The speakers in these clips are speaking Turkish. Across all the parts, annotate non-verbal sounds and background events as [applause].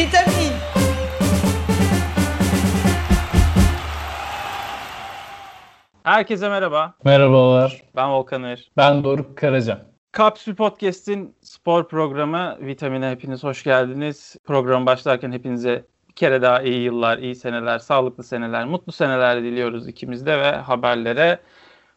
Vitamin. Herkese merhaba. Merhabalar. Ben Volkan Er. Ben Doruk Karaca. Kapsül Podcast'in spor programı Vitamin'e hepiniz hoş geldiniz. Program başlarken hepinize bir kere daha iyi yıllar, iyi seneler, sağlıklı seneler, mutlu seneler diliyoruz ikimiz de ve haberlere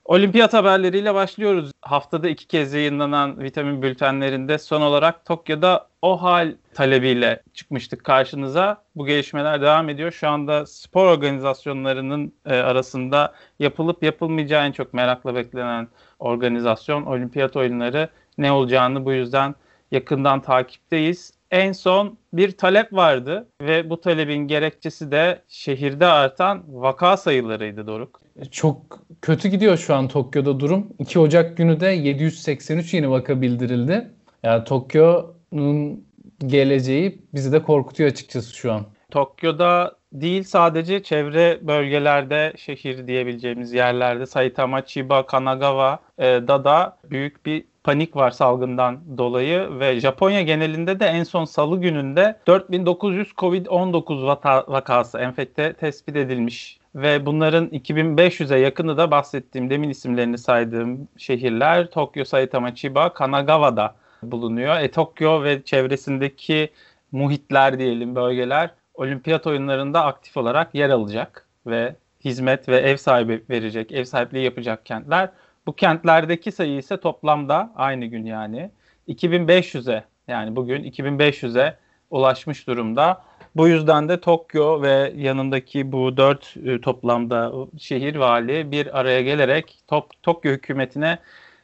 Olimpiyat haberleriyle başlıyoruz. Haftada iki kez yayınlanan vitamin bültenlerinde son olarak Tokyo'da o hal talebiyle çıkmıştık karşınıza. Bu gelişmeler devam ediyor. Şu anda spor organizasyonlarının e, arasında yapılıp yapılmayacağı en çok merakla beklenen organizasyon olimpiyat oyunları ne olacağını bu yüzden yakından takipteyiz. En son bir talep vardı ve bu talebin gerekçesi de şehirde artan vaka sayılarıydı Doruk. Çok kötü gidiyor şu an Tokyo'da durum. 2 Ocak günü de 783 yeni vaka bildirildi. Yani Tokyo'nun geleceği bizi de korkutuyor açıkçası şu an. Tokyo'da değil sadece çevre bölgelerde şehir diyebileceğimiz yerlerde Saitama, Chiba, Kanagawa'da da büyük bir panik var salgından dolayı ve Japonya genelinde de en son salı gününde 4900 Covid-19 vata, vakası enfekte tespit edilmiş ve bunların 2500'e yakını da bahsettiğim demin isimlerini saydığım şehirler Tokyo, Saitama, Chiba, Kanagawa'da bulunuyor. E, Tokyo ve çevresindeki muhitler diyelim bölgeler olimpiyat oyunlarında aktif olarak yer alacak ve hizmet ve ev sahibi verecek, ev sahipliği yapacak kentler. Bu kentlerdeki sayı ise toplamda aynı gün yani 2500'e yani bugün 2500'e ulaşmış durumda. Bu yüzden de Tokyo ve yanındaki bu dört e, toplamda şehir vali bir araya gelerek Tokyo hükümetine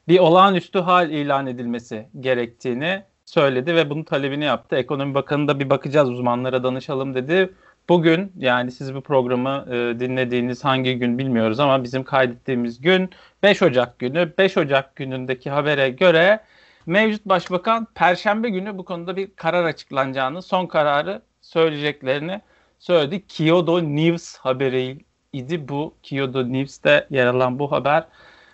bir olağanüstü hal ilan edilmesi gerektiğini söyledi ve bunun talebini yaptı. Ekonomi Bakanı da bir bakacağız uzmanlara danışalım dedi. Bugün yani siz bu programı e, dinlediğiniz hangi gün bilmiyoruz ama bizim kaydettiğimiz gün 5 Ocak günü. 5 Ocak günündeki habere göre mevcut başbakan Perşembe günü bu konuda bir karar açıklanacağını, son kararı söyleyeceklerini söyledi. Kyoto News haberi idi bu. Kyoto News'te yer alan bu haber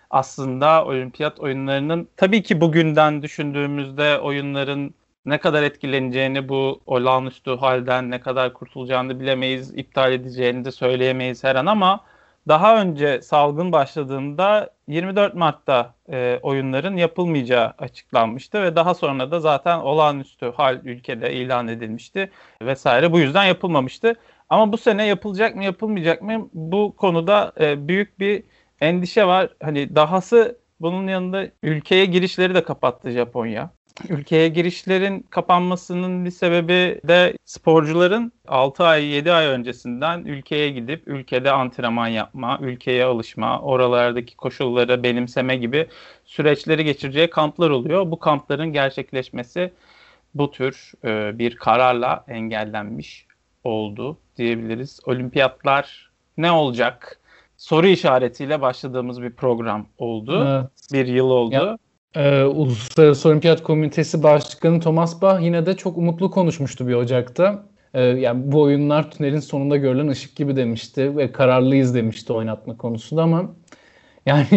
aslında olimpiyat oyunlarının tabii ki bugünden düşündüğümüzde oyunların ne kadar etkileneceğini bu olağanüstü halden ne kadar kurtulacağını bilemeyiz, iptal edeceğini de söyleyemeyiz her an ama daha önce salgın başladığında 24 Mart'ta e, oyunların yapılmayacağı açıklanmıştı ve daha sonra da zaten olağanüstü hal ülkede ilan edilmişti vesaire. Bu yüzden yapılmamıştı. Ama bu sene yapılacak mı yapılmayacak mı bu konuda e, büyük bir endişe var. Hani dahası bunun yanında ülkeye girişleri de kapattı Japonya. Ülkeye girişlerin kapanmasının bir sebebi de sporcuların 6 ay 7 ay öncesinden ülkeye gidip ülkede antrenman yapma, ülkeye alışma, oralardaki koşulları benimseme gibi süreçleri geçireceği kamplar oluyor. Bu kampların gerçekleşmesi bu tür e, bir kararla engellenmiş oldu diyebiliriz. Olimpiyatlar ne olacak? Soru işaretiyle başladığımız bir program oldu. Evet. Bir yıl oldu. Ya, e, Uluslararası Olimpiyat Komitesi Başkanı Thomas Bach yine de çok umutlu konuşmuştu bir Ocak'ta. E, yani bu oyunlar tünelin sonunda görülen ışık gibi demişti ve kararlıyız demişti oynatma konusunda ama [laughs] yani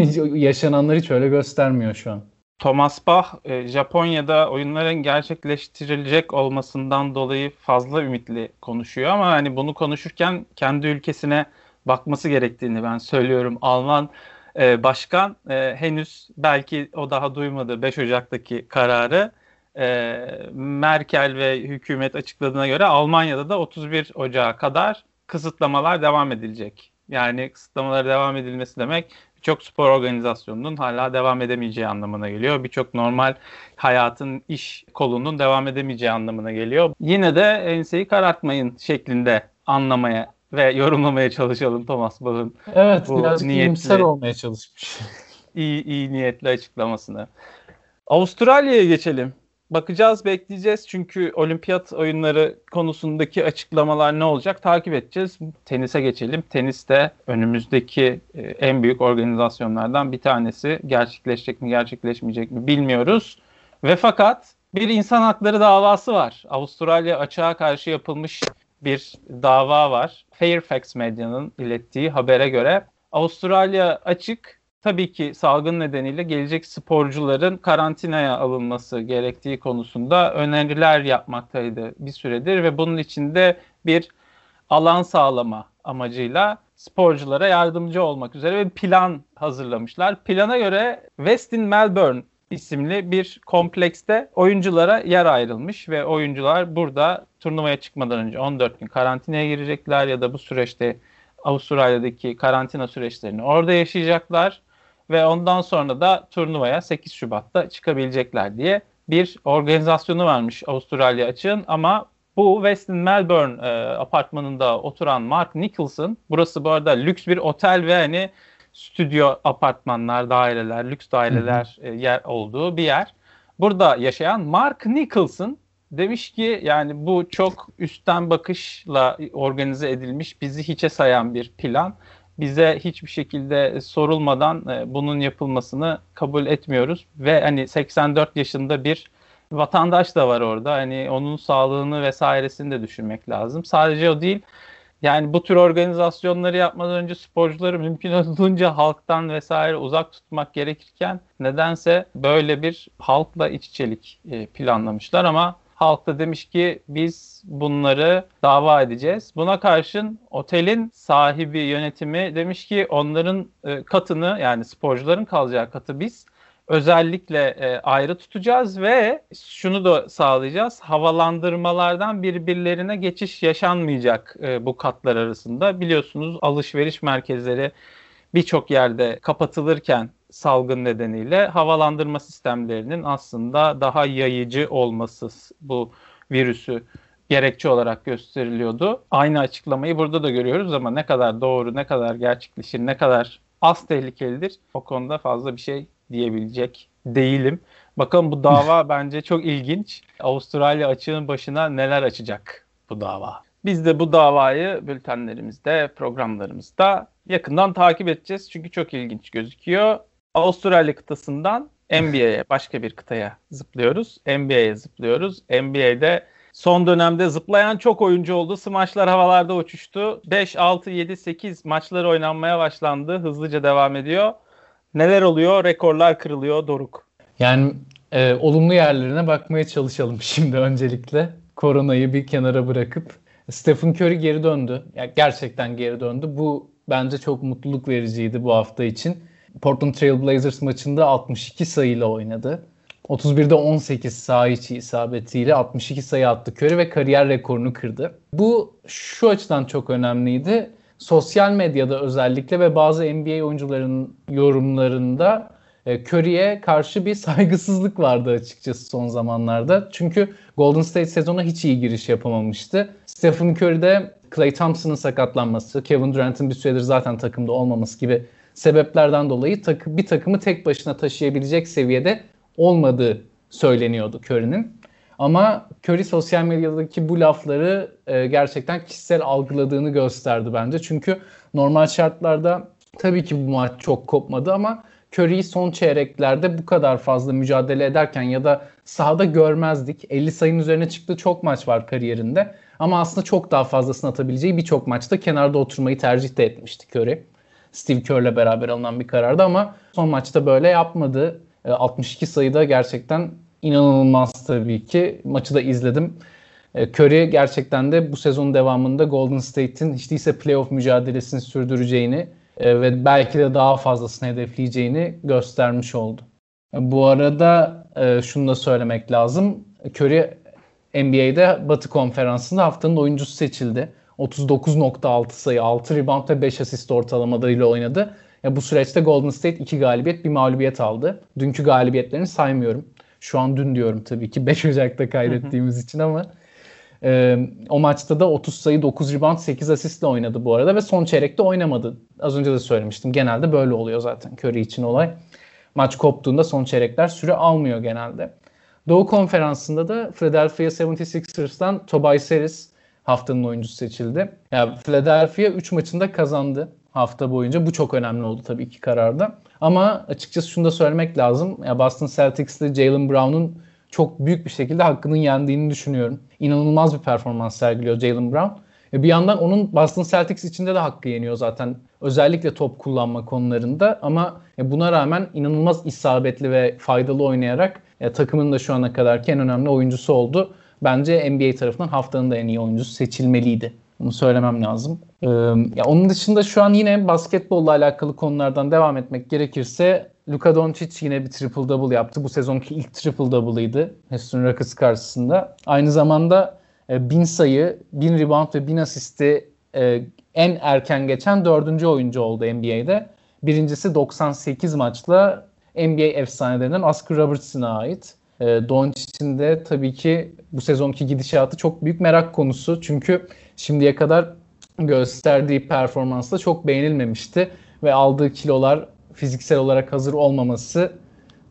yaşananlar hiç öyle göstermiyor şu an. Thomas Bach e, Japonya'da oyunların gerçekleştirilecek olmasından dolayı fazla ümitli konuşuyor ama hani bunu konuşurken kendi ülkesine bakması gerektiğini ben söylüyorum. Alman e, başkan e, henüz belki o daha duymadı 5 Ocak'taki kararı. E, Merkel ve hükümet açıkladığına göre Almanya'da da 31 Ocak'a kadar kısıtlamalar devam edilecek. Yani kısıtlamalara devam edilmesi demek birçok spor organizasyonunun hala devam edemeyeceği anlamına geliyor. Birçok normal hayatın iş kolunun devam edemeyeceği anlamına geliyor. Yine de enseyi karartmayın şeklinde anlamaya ve yorumlamaya çalışalım Thomas Bach'ın evet, bu birazcık niyetli, olmaya çalışmış. [laughs] iyi, iyi niyetli açıklamasını. Avustralya'ya geçelim. Bakacağız, bekleyeceğiz çünkü olimpiyat oyunları konusundaki açıklamalar ne olacak takip edeceğiz. Tenise geçelim. Tenis de önümüzdeki e, en büyük organizasyonlardan bir tanesi. Gerçekleşecek mi, gerçekleşmeyecek mi bilmiyoruz. Ve fakat bir insan hakları davası var. Avustralya açığa karşı yapılmış bir dava var. Fairfax medyanın ilettiği habere göre Avustralya açık tabii ki salgın nedeniyle gelecek sporcuların karantinaya alınması gerektiği konusunda öneriler yapmaktaydı bir süredir ve bunun içinde bir alan sağlama amacıyla sporculara yardımcı olmak üzere bir plan hazırlamışlar. Plana göre Westin Melbourne isimli bir komplekste oyunculara yer ayrılmış ve oyuncular burada turnuvaya çıkmadan önce 14 gün karantinaya girecekler ya da bu süreçte Avustralya'daki karantina süreçlerini orada yaşayacaklar ve ondan sonra da turnuvaya 8 Şubat'ta çıkabilecekler diye bir organizasyonu varmış Avustralya açığın. Ama bu Westin Melbourne e, apartmanında oturan Mark Nicholson, burası bu arada lüks bir otel ve hani stüdyo apartmanlar, daireler, lüks daireler. E, yer olduğu bir yer. Burada yaşayan Mark Nicholson demiş ki yani bu çok üstten bakışla organize edilmiş bizi hiçe sayan bir plan. Bize hiçbir şekilde sorulmadan e, bunun yapılmasını kabul etmiyoruz ve hani 84 yaşında bir vatandaş da var orada. Hani onun sağlığını vesairesini de düşünmek lazım. Sadece o değil. Yani bu tür organizasyonları yapmadan önce sporcuları mümkün olduğunca halktan vesaire uzak tutmak gerekirken nedense böyle bir halkla iç içelik e, planlamışlar ama halk da demiş ki biz bunları dava edeceğiz. Buna karşın otelin sahibi yönetimi demiş ki onların e, katını yani sporcuların kalacağı katı biz özellikle e, ayrı tutacağız ve şunu da sağlayacağız. Havalandırmalardan birbirlerine geçiş yaşanmayacak e, bu katlar arasında. Biliyorsunuz alışveriş merkezleri birçok yerde kapatılırken salgın nedeniyle havalandırma sistemlerinin aslında daha yayıcı olması bu virüsü gerekçe olarak gösteriliyordu. Aynı açıklamayı burada da görüyoruz ama ne kadar doğru, ne kadar gerçekleşir, ne kadar az tehlikelidir o konuda fazla bir şey diyebilecek değilim. Bakalım bu dava [laughs] bence çok ilginç. Avustralya açığın başına neler açacak bu dava. Biz de bu davayı bültenlerimizde, programlarımızda yakından takip edeceğiz. Çünkü çok ilginç gözüküyor. Avustralya kıtasından NBA'ye, başka bir kıtaya zıplıyoruz. NBA'ye zıplıyoruz. NBA'de son dönemde zıplayan çok oyuncu oldu. Smaçlar havalarda uçuştu. 5, 6, 7, 8 maçlar oynanmaya başlandı. Hızlıca devam ediyor. Neler oluyor? Rekorlar kırılıyor Doruk. Yani e, olumlu yerlerine bakmaya çalışalım [laughs] şimdi öncelikle. Koronayı bir kenara bırakıp. Stephen Curry geri döndü. Yani gerçekten geri döndü. Bu bence çok mutluluk vericiydi bu hafta için. Portland Trail Blazers maçında 62 sayıyla oynadı. 31'de 18 saha içi isabetiyle 62 sayı attı Curry ve kariyer rekorunu kırdı. Bu şu açıdan çok önemliydi sosyal medyada özellikle ve bazı NBA oyuncuların yorumlarında e, Curry'e karşı bir [laughs] saygısızlık vardı açıkçası son zamanlarda. Çünkü Golden State sezona hiç iyi giriş yapamamıştı. Stephen Curry'de Klay Thompson'ın sakatlanması, Kevin Durant'ın bir süredir zaten takımda olmaması gibi sebeplerden dolayı takı, bir takımı tek başına taşıyabilecek seviyede olmadığı söyleniyordu Curry'nin. Ama Curry sosyal medyadaki bu lafları e, gerçekten kişisel algıladığını gösterdi bence. Çünkü normal şartlarda tabii ki bu maç çok kopmadı ama Curry'i son çeyreklerde bu kadar fazla mücadele ederken ya da sahada görmezdik. 50 sayının üzerine çıktığı çok maç var kariyerinde. Ama aslında çok daha fazlasını atabileceği birçok maçta kenarda oturmayı tercih de etmişti Curry. Steve Kerr'le beraber alınan bir karardı ama son maçta böyle yapmadı. 62 e, sayıda gerçekten inanılmaz tabii ki. Maçı da izledim. E, Curry gerçekten de bu sezonun devamında Golden State'in hiç değilse playoff mücadelesini sürdüreceğini e, ve belki de daha fazlasını hedefleyeceğini göstermiş oldu. E, bu arada şunu da söylemek lazım. Curry NBA'de Batı Konferansı'nda haftanın oyuncusu seçildi. 39.6 sayı, 6 rebound ve 5 asist ortalamalarıyla oynadı. Ya bu süreçte Golden State 2 galibiyet, bir mağlubiyet aldı. Dünkü galibiyetlerini saymıyorum. Şu an dün diyorum tabii ki [laughs] 5 Ocak'ta kaydettiğimiz için ama e, o maçta da 30 sayı 9 rebound 8 asistle oynadı bu arada ve son çeyrekte oynamadı. Az önce de söylemiştim. Genelde böyle oluyor zaten Curry için olay. Maç koptuğunda son çeyrekler süre almıyor genelde. Doğu konferansında da Philadelphia 76ers'tan Tobias Harris haftanın oyuncusu seçildi. Yani Philadelphia 3 maçında kazandı hafta boyunca. Bu çok önemli oldu tabii ki kararda. Ama açıkçası şunu da söylemek lazım. Ya Boston Celtics'te Jalen Brown'un çok büyük bir şekilde hakkının yendiğini düşünüyorum. İnanılmaz bir performans sergiliyor Jalen Brown. E, bir yandan onun Boston Celtics içinde de hakkı yeniyor zaten. Özellikle top kullanma konularında ama e, buna rağmen inanılmaz isabetli ve faydalı oynayarak e, takımın da şu ana kadarki en önemli oyuncusu oldu. Bence NBA tarafından haftanın da en iyi oyuncusu seçilmeliydi. Bunu söylemem lazım. Ee, ya onun dışında şu an yine basketbolla alakalı konulardan devam etmek gerekirse Luka Doncic yine bir triple double yaptı. Bu sezonki ilk triple double'ıydı Houston Rockets karşısında. Aynı zamanda e, bin sayı, bin rebound ve bin asisti e, en erken geçen dördüncü oyuncu oldu NBA'de. Birincisi 98 maçla NBA efsanelerinden Oscar Robertson'a ait. E, Doncic'in de tabii ki bu sezonki gidişatı çok büyük merak konusu. Çünkü şimdiye kadar gösterdiği performansla çok beğenilmemişti ve aldığı kilolar fiziksel olarak hazır olmaması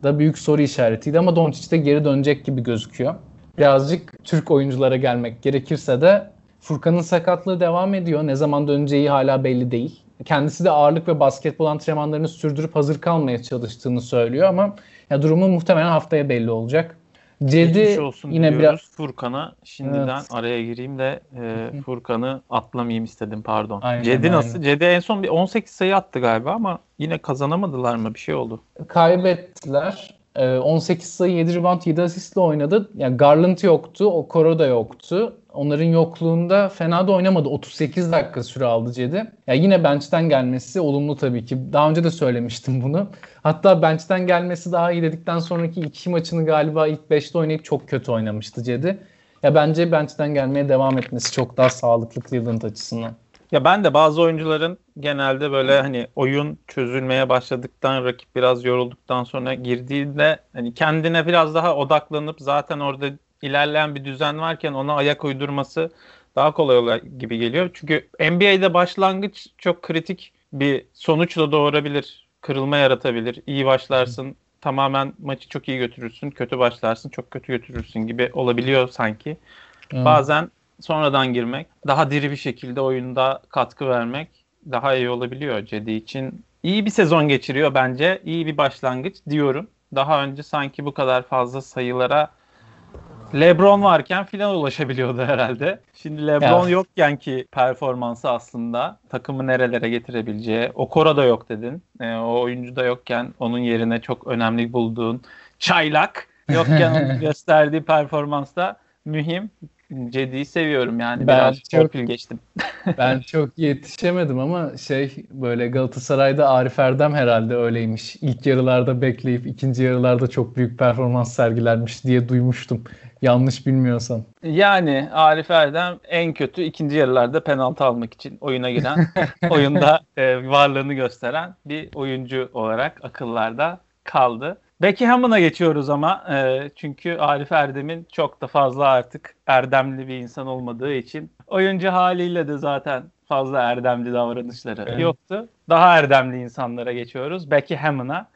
da büyük soru işaretiydi ama Doncic de geri dönecek gibi gözüküyor. Birazcık Türk oyunculara gelmek gerekirse de Furkan'ın sakatlığı devam ediyor. Ne zaman döneceği hala belli değil. Kendisi de ağırlık ve basketbol antrenmanlarını sürdürüp hazır kalmaya çalıştığını söylüyor ama ya durumu muhtemelen haftaya belli olacak. Cedi olsun yine biraz Furkan'a şimdiden evet. araya gireyim de e, Furkan'ı atlamayayım istedim pardon. Aynen, Cedi nasıl? Cedi en son bir 18 sayı attı galiba ama yine kazanamadılar mı? Bir şey oldu. Kaybettiler. 18 ee, sayı 7 rebound 7 asistle oynadı. Yani Garland yoktu, Okoro da yoktu. Onların yokluğunda fena da oynamadı. 38 dakika süre aldı Cedi. Ya yine bench'ten gelmesi olumlu tabii ki. Daha önce de söylemiştim bunu. Hatta bench'ten gelmesi daha iyi dedikten sonraki iki maçını galiba ilk 5'te oynayıp çok kötü oynamıştı Cedi. Ya bence bench'ten gelmeye devam etmesi çok daha sağlıklı Cleveland açısından. Ya ben de bazı oyuncuların genelde böyle hani oyun çözülmeye başladıktan rakip biraz yorulduktan sonra girdiğinde hani kendine biraz daha odaklanıp zaten orada ilerleyen bir düzen varken ona ayak uydurması daha kolay gibi geliyor. Çünkü NBA'de başlangıç çok kritik bir sonuçla doğurabilir. Kırılma yaratabilir. İyi başlarsın, tamamen maçı çok iyi götürürsün. Kötü başlarsın, çok kötü götürürsün gibi olabiliyor sanki. Hmm. Bazen sonradan girmek, daha diri bir şekilde oyunda katkı vermek daha iyi olabiliyor Cedi için. İyi bir sezon geçiriyor bence. İyi bir başlangıç diyorum. Daha önce sanki bu kadar fazla sayılara LeBron varken filan ulaşabiliyordu herhalde. Şimdi LeBron evet. yokken ki performansı aslında takımı nerelere getirebileceği. Okora da yok dedin. E, o oyuncu da yokken onun yerine çok önemli bulduğun çaylak yokken [laughs] gösterdiği performans da mühim. Cedi'yi seviyorum yani. Ben Biraz çok, torpil geçtim. [laughs] ben çok yetişemedim ama şey böyle Galatasaray'da Arif Erdem herhalde öyleymiş. İlk yarılarda bekleyip ikinci yarılarda çok büyük performans sergilermiş diye duymuştum. Yanlış bilmiyorsam. Yani Arif Erdem en kötü ikinci yarılarda penaltı almak için oyuna giren, [laughs] oyunda e, varlığını gösteren bir oyuncu olarak akıllarda kaldı. Beckham'ına geçiyoruz ama e, çünkü Arif Erdem'in çok da fazla artık erdemli bir insan olmadığı için oyuncu haliyle de zaten fazla erdemli davranışları evet. yoktu. Daha erdemli insanlara geçiyoruz. Beckham'ına.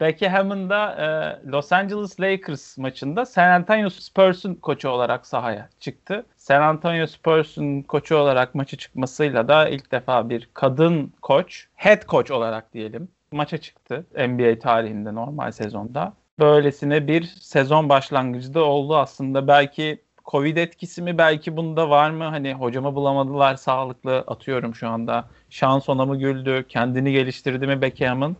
Beckham'ın da e, Los Angeles Lakers maçında San Antonio Spurs'un koçu olarak sahaya çıktı. San Antonio Spurs'un koçu olarak maçı çıkmasıyla da ilk defa bir kadın koç, head coach olarak diyelim maça çıktı NBA tarihinde normal sezonda. Böylesine bir sezon başlangıcı da oldu aslında. Belki Covid etkisi mi belki bunda var mı? Hani hocamı bulamadılar sağlıklı atıyorum şu anda. Şans ona mı güldü? Kendini geliştirdi mi Beckham'ın?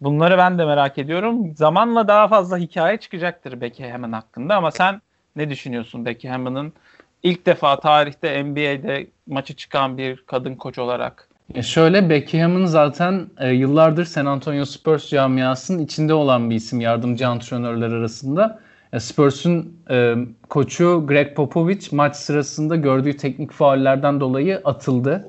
Bunları ben de merak ediyorum. Zamanla daha fazla hikaye çıkacaktır Beckham'ın hakkında ama sen ne düşünüyorsun Beckham'ın ilk defa tarihte NBA'de maçı çıkan bir kadın koç olarak? E şöyle Beckham'ın zaten e, yıllardır San Antonio Spurs camiasının içinde olan bir isim yardımcı antrenörler arasında. E, Spurs'un e, koçu Greg Popovich maç sırasında gördüğü teknik faullerden dolayı atıldı.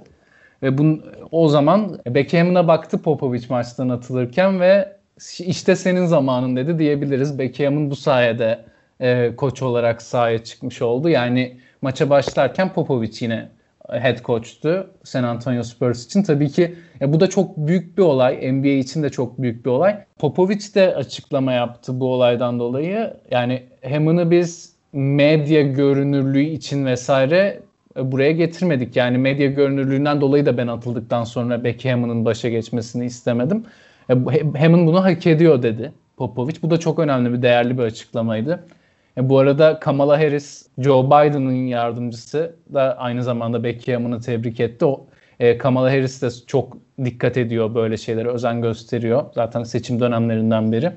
Ve bun, o zaman Beckham'ına baktı Popovich maçtan atılırken ve işte senin zamanın dedi diyebiliriz. Beckham'ın bu sayede e, koç olarak sahaya çıkmış oldu. Yani maça başlarken Popovich yine head coach'tu San Antonio Spurs için. Tabii ki ya bu da çok büyük bir olay. NBA için de çok büyük bir olay. Popovich de açıklama yaptı bu olaydan dolayı. Yani Hammond'ı biz medya görünürlüğü için vesaire e, buraya getirmedik. Yani medya görünürlüğünden dolayı da ben atıldıktan sonra Beckham'ın başa geçmesini istemedim. E, Hammond bunu hak ediyor dedi Popovich. Bu da çok önemli bir değerli bir açıklamaydı. E, bu arada Kamala Harris, Joe Biden'ın yardımcısı da aynı zamanda Beckham'ını tebrik etti. O e, Kamala Harris de çok dikkat ediyor böyle şeylere, özen gösteriyor. Zaten seçim dönemlerinden beri.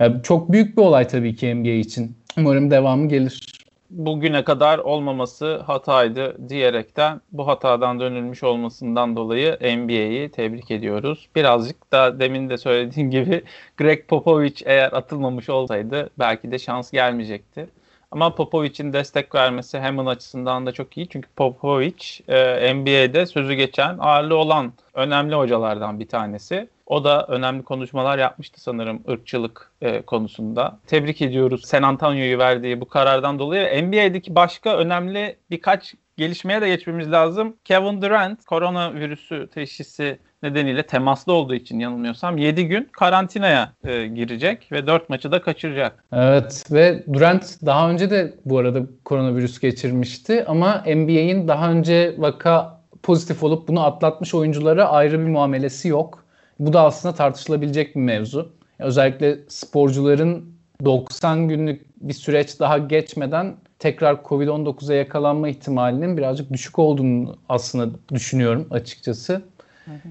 E, çok büyük bir olay tabii ki NBA için. Umarım devamı gelir. Bugüne kadar olmaması hataydı diyerekten bu hatadan dönülmüş olmasından dolayı NBA'yi tebrik ediyoruz. Birazcık da demin de söylediğim [laughs] gibi Greg Popovich eğer atılmamış olsaydı belki de şans gelmeyecekti. Ama Popovic'in destek vermesi Hammond açısından da çok iyi. Çünkü Popovich e, NBA'de sözü geçen ağırlığı olan önemli hocalardan bir tanesi. O da önemli konuşmalar yapmıştı sanırım ırkçılık e, konusunda. Tebrik ediyoruz San Antonio'yu verdiği bu karardan dolayı. NBA'deki başka önemli birkaç gelişmeye de geçmemiz lazım. Kevin Durant koronavirüsü teşhisi nedeniyle temaslı olduğu için yanılmıyorsam 7 gün karantinaya e, girecek ve 4 maçı da kaçıracak. Evet ve Durant daha önce de bu arada koronavirüs geçirmişti ama NBA'in daha önce vaka pozitif olup bunu atlatmış oyunculara ayrı bir muamelesi yok. Bu da aslında tartışılabilecek bir mevzu. Özellikle sporcuların 90 günlük bir süreç daha geçmeden tekrar Covid-19'a yakalanma ihtimalinin birazcık düşük olduğunu aslında düşünüyorum açıkçası.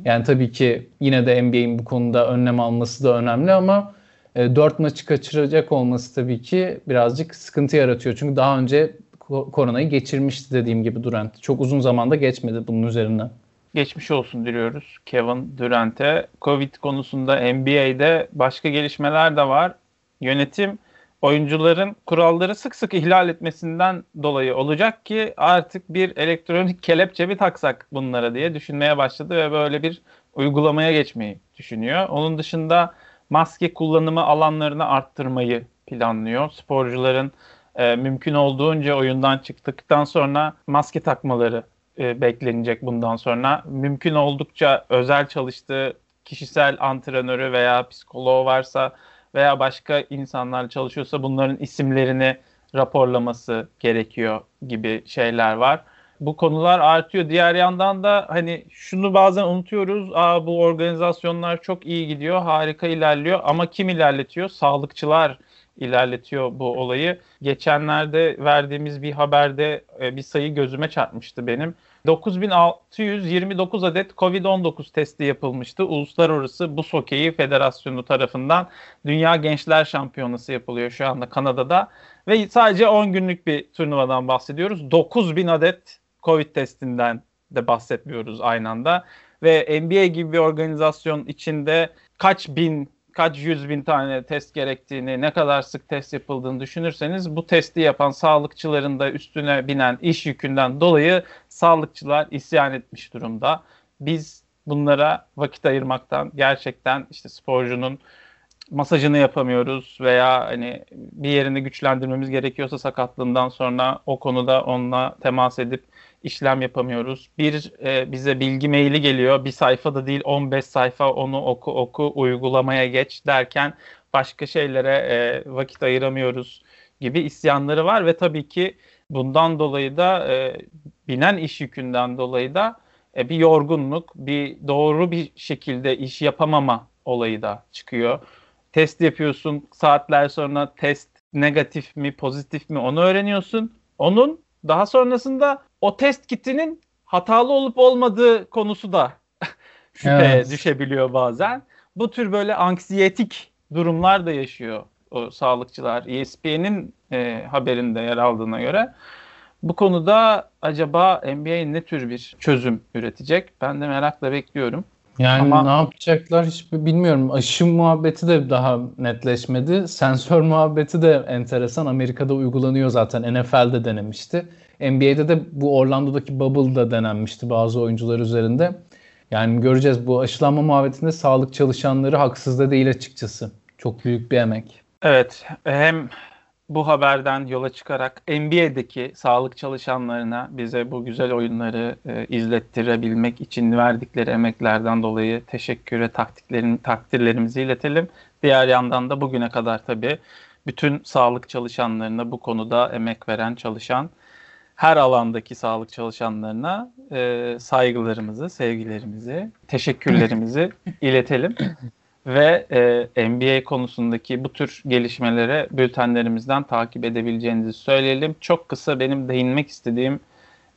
Yani tabii ki yine de NBA'in bu konuda önlem alması da önemli ama e, 4 maçı kaçıracak olması tabii ki birazcık sıkıntı yaratıyor. Çünkü daha önce koronayı geçirmişti dediğim gibi Durant. Çok uzun zamanda geçmedi bunun üzerine. Geçmiş olsun diliyoruz Kevin Durant'e. Covid konusunda NBA'de başka gelişmeler de var. Yönetim oyuncuların kuralları sık sık ihlal etmesinden dolayı olacak ki artık bir elektronik kelepçe mi taksak bunlara diye düşünmeye başladı ve böyle bir uygulamaya geçmeyi düşünüyor. Onun dışında maske kullanımı alanlarını arttırmayı planlıyor. Sporcuların e, mümkün olduğunca oyundan çıktıktan sonra maske takmaları e, beklenecek bundan sonra. Mümkün oldukça özel çalıştığı kişisel antrenörü veya psikoloğu varsa veya başka insanlar çalışıyorsa bunların isimlerini raporlaması gerekiyor gibi şeyler var. Bu konular artıyor. Diğer yandan da hani şunu bazen unutuyoruz. Aa bu organizasyonlar çok iyi gidiyor, harika ilerliyor ama kim ilerletiyor? Sağlıkçılar ilerletiyor bu olayı. Geçenlerde verdiğimiz bir haberde e, bir sayı gözüme çarpmıştı benim. 9629 adet COVID-19 testi yapılmıştı. Uluslararası Buz Hokeyi Federasyonu tarafından Dünya Gençler Şampiyonası yapılıyor şu anda Kanada'da. Ve sadece 10 günlük bir turnuvadan bahsediyoruz. 9000 adet COVID testinden de bahsetmiyoruz aynı anda. Ve NBA gibi bir organizasyon içinde kaç bin kaç yüz bin tane test gerektiğini, ne kadar sık test yapıldığını düşünürseniz bu testi yapan sağlıkçıların da üstüne binen iş yükünden dolayı sağlıkçılar isyan etmiş durumda. Biz bunlara vakit ayırmaktan gerçekten işte sporcunun masajını yapamıyoruz veya hani bir yerini güçlendirmemiz gerekiyorsa sakatlığından sonra o konuda onunla temas edip işlem yapamıyoruz. Bir e, bize bilgi maili geliyor. Bir sayfa da değil 15 sayfa onu oku oku uygulamaya geç derken başka şeylere e, vakit ayıramıyoruz gibi isyanları var ve tabii ki bundan dolayı da e, binen iş yükünden dolayı da e, bir yorgunluk, bir doğru bir şekilde iş yapamama olayı da çıkıyor. Test yapıyorsun, saatler sonra test negatif mi, pozitif mi onu öğreniyorsun. Onun daha sonrasında o test kitinin hatalı olup olmadığı konusu da [laughs] şüpheye evet. düşebiliyor bazen. Bu tür böyle anksiyetik durumlar da yaşıyor o sağlıkçılar. ESPN'in e, haberinde yer aldığına göre. Bu konuda acaba NBA ne tür bir çözüm üretecek? Ben de merakla bekliyorum. Yani Ama... ne yapacaklar hiç bilmiyorum. Aşı muhabbeti de daha netleşmedi. Sensör muhabbeti de enteresan. Amerika'da uygulanıyor zaten. NFL'de denemişti. NBA'de de bu Orlando'daki bubble'da denenmişti bazı oyuncular üzerinde. Yani göreceğiz bu aşılanma muhabbetinde sağlık çalışanları haksız da değil açıkçası. Çok büyük bir emek. Evet hem bu haberden yola çıkarak NBA'deki sağlık çalışanlarına bize bu güzel oyunları e, izlettirebilmek için verdikleri emeklerden dolayı teşekkür ve taktiklerin, takdirlerimizi iletelim. Diğer yandan da bugüne kadar tabii bütün sağlık çalışanlarına bu konuda emek veren, çalışan her alandaki sağlık çalışanlarına e, saygılarımızı, sevgilerimizi, teşekkürlerimizi [laughs] iletelim. Ve e, NBA konusundaki bu tür gelişmelere bültenlerimizden takip edebileceğinizi söyleyelim. Çok kısa benim değinmek istediğim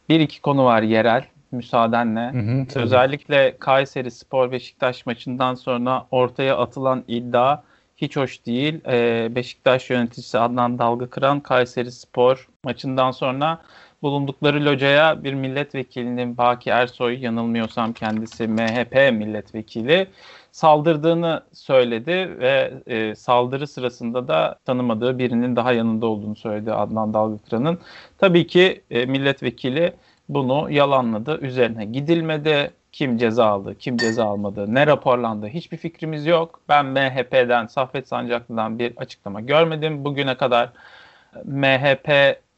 bir iki konu var yerel müsaadenle. Hı hı, Özellikle Kayseri Spor Beşiktaş maçından sonra ortaya atılan iddia hiç hoş değil. Ee, Beşiktaş yöneticisi Adnan Dalgakıran Kayseri Spor maçından sonra bulundukları locaya bir milletvekilinin Baki Ersoy yanılmıyorsam kendisi MHP milletvekili saldırdığını söyledi ve e, saldırı sırasında da tanımadığı birinin daha yanında olduğunu söyledi Adnan Dalgakıran'ın. Tabii ki e, milletvekili bunu yalanladı. Üzerine gidilmedi. Kim ceza aldı, kim ceza almadı, ne raporlandı hiçbir fikrimiz yok. Ben MHP'den, Saffet Sancaklı'dan bir açıklama görmedim. Bugüne kadar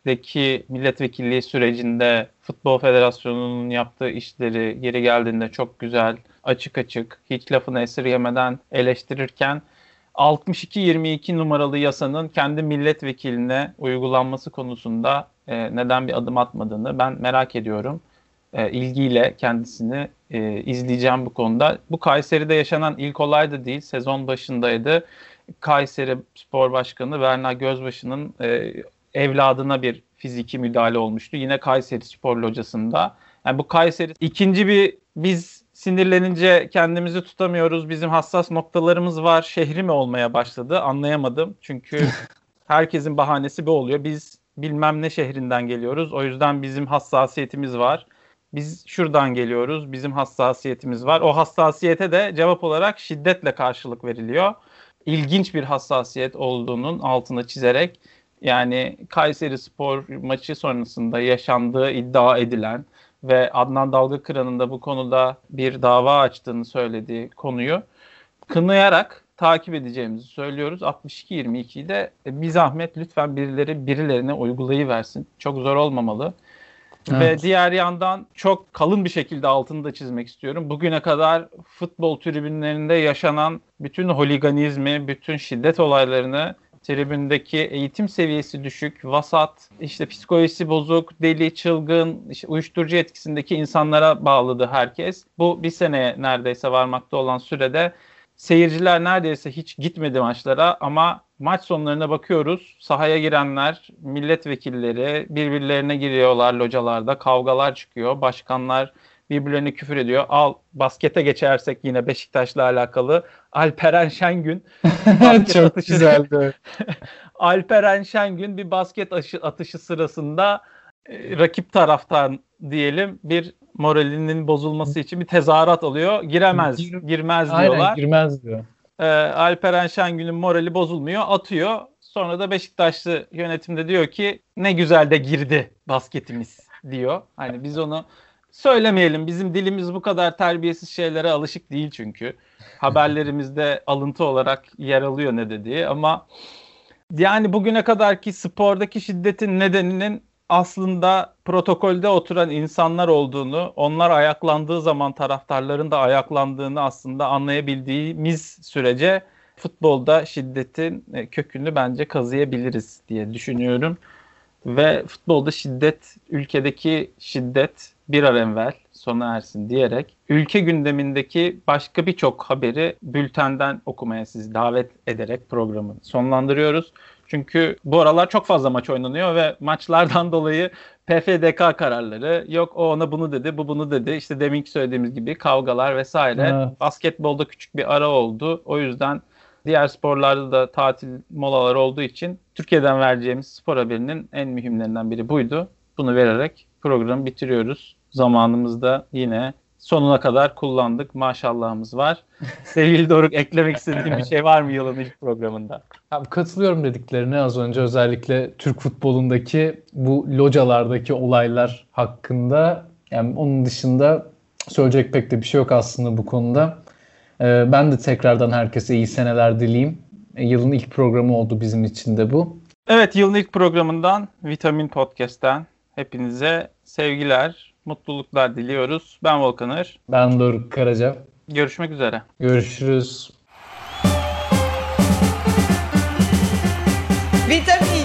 MHP'deki milletvekilliği sürecinde Futbol Federasyonu'nun yaptığı işleri geri geldiğinde çok güzel, açık açık, hiç lafını esirgemeden eleştirirken 62-22 numaralı yasanın kendi milletvekiline uygulanması konusunda e, neden bir adım atmadığını ben merak ediyorum. E, ilgiyle kendisini e, izleyeceğim bu konuda. Bu Kayseri'de yaşanan ilk olay da değil. Sezon başındaydı. Kayseri Spor Başkanı Berna Gözbaşı'nın e, evladına bir fiziki müdahale olmuştu. Yine Kayseri Spor Locası'nda. Yani bu Kayseri ikinci bir biz sinirlenince kendimizi tutamıyoruz. Bizim hassas noktalarımız var. Şehri mi olmaya başladı? Anlayamadım. Çünkü [laughs] herkesin bahanesi bu oluyor. Biz bilmem ne şehrinden geliyoruz. O yüzden bizim hassasiyetimiz var. Biz şuradan geliyoruz. Bizim hassasiyetimiz var. O hassasiyete de cevap olarak şiddetle karşılık veriliyor. İlginç bir hassasiyet olduğunun altına çizerek yani Kayseri Spor maçı sonrasında yaşandığı iddia edilen ve Adnan Dalgakıran'ın da bu konuda bir dava açtığını söylediği konuyu kınayarak takip edeceğimizi söylüyoruz. 62-22'yi de e, bir zahmet lütfen birileri birilerine uygulayıversin. Çok zor olmamalı. Evet. Ve diğer yandan çok kalın bir şekilde altını da çizmek istiyorum. Bugüne kadar futbol tribünlerinde yaşanan bütün holiganizmi, bütün şiddet olaylarını tribündeki eğitim seviyesi düşük, vasat, işte psikolojisi bozuk, deli, çılgın, işte uyuşturucu etkisindeki insanlara bağladı herkes. Bu bir seneye neredeyse varmakta olan sürede seyirciler neredeyse hiç gitmedi maçlara ama maç sonlarına bakıyoruz. Sahaya girenler, milletvekilleri birbirlerine giriyorlar localarda, kavgalar çıkıyor. Başkanlar birbirlerine küfür ediyor. Al baskete geçersek yine Beşiktaş'la alakalı Alperen Şengün [laughs] çok atışı, güzeldi. [laughs] Alperen Şengün bir basket atışı sırasında e, rakip taraftan diyelim bir moralinin bozulması için bir tezahürat alıyor. Giremez, girmez diyorlar. Aynen, girmez diyor. Ee, Alperen Şengün'ün morali bozulmuyor, atıyor. Sonra da Beşiktaşlı yönetimde diyor ki ne güzel de girdi basketimiz diyor. Hani biz onu söylemeyelim. Bizim dilimiz bu kadar terbiyesiz şeylere alışık değil çünkü. Haberlerimizde [laughs] alıntı olarak yer alıyor ne dediği ama yani bugüne kadarki spordaki şiddetin nedeninin aslında protokolde oturan insanlar olduğunu, onlar ayaklandığı zaman taraftarların da ayaklandığını aslında anlayabildiğimiz sürece futbolda şiddetin e, kökünü bence kazıyabiliriz diye düşünüyorum. Ve futbolda şiddet, ülkedeki şiddet bir an evvel sona ersin diyerek ülke gündemindeki başka birçok haberi bültenden okumaya sizi davet ederek programı sonlandırıyoruz. Çünkü bu aralar çok fazla maç oynanıyor ve maçlardan [laughs] dolayı PFDK kararları yok o ona bunu dedi bu bunu dedi işte deminki söylediğimiz gibi kavgalar vesaire evet. basketbolda küçük bir ara oldu o yüzden diğer sporlarda da tatil molaları olduğu için Türkiye'den vereceğimiz spor haberinin en mühimlerinden biri buydu. Bunu vererek programı bitiriyoruz. Zamanımızda yine sonuna kadar kullandık. Maşallahımız var. [laughs] Sevgili Doruk eklemek istediğin bir şey var mı yılın ilk programında? Abi katılıyorum dediklerine az önce özellikle Türk futbolundaki bu localardaki olaylar hakkında. Yani onun dışında söyleyecek pek de bir şey yok aslında bu konuda. Ee, ben de tekrardan herkese iyi seneler dileyim. Ee, yılın ilk programı oldu bizim için de bu. Evet yılın ilk programından Vitamin Podcast'ten hepinize sevgiler, mutluluklar diliyoruz. Ben Volkanır. Ben Doruk Karaca. Görüşmek üzere. Görüşürüz. Vitamin